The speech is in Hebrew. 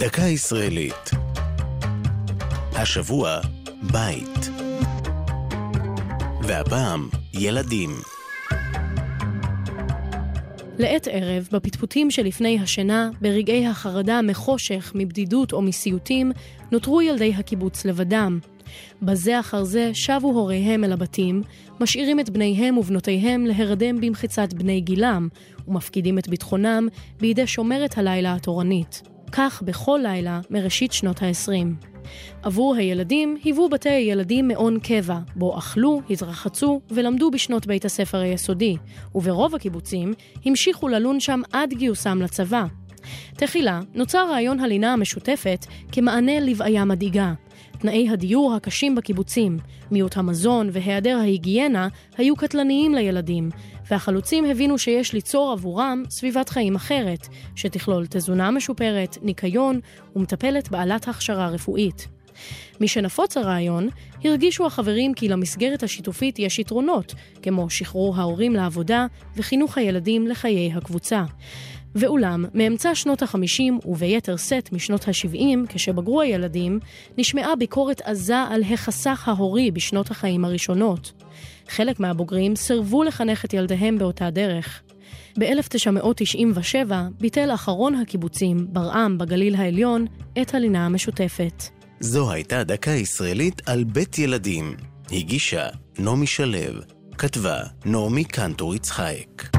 דקה ישראלית. השבוע, בית. והפעם, ילדים. לעת ערב, בפטפוטים שלפני השינה, ברגעי החרדה מחושך, מבדידות או מסיוטים, נותרו ילדי הקיבוץ לבדם. בזה אחר זה שבו הוריהם אל הבתים, משאירים את בניהם ובנותיהם להרדם במחיצת בני גילם, ומפקידים את ביטחונם בידי שומרת הלילה התורנית. כך בכל לילה מראשית שנות ה-20. עבור הילדים היוו בתי הילדים מעון קבע, בו אכלו, התרחצו ולמדו בשנות בית הספר היסודי, וברוב הקיבוצים המשיכו ללון שם עד גיוסם לצבא. תחילה נוצר רעיון הלינה המשותפת כמענה לבעיה מדאיגה. תנאי הדיור הקשים בקיבוצים, מיעוט המזון והיעדר ההיגיינה היו קטלניים לילדים, והחלוצים הבינו שיש ליצור עבורם סביבת חיים אחרת, שתכלול תזונה משופרת, ניקיון ומטפלת בעלת הכשרה רפואית. משנפוץ הרעיון, הרגישו החברים כי למסגרת השיתופית יש יתרונות, כמו שחרור ההורים לעבודה וחינוך הילדים לחיי הקבוצה. ואולם, מאמצע שנות ה-50 וביתר שאת משנות ה-70, כשבגרו הילדים, נשמעה ביקורת עזה על החסך ההורי בשנות החיים הראשונות. חלק מהבוגרים סירבו לחנך את ילדיהם באותה דרך. ב-1997 ביטל אחרון הקיבוצים, ברעם בגליל העליון, את הלינה המשותפת. זו הייתה דקה ישראלית על בית ילדים. הגישה נעמי שלו, כתבה נעמי קנטור יצחייק.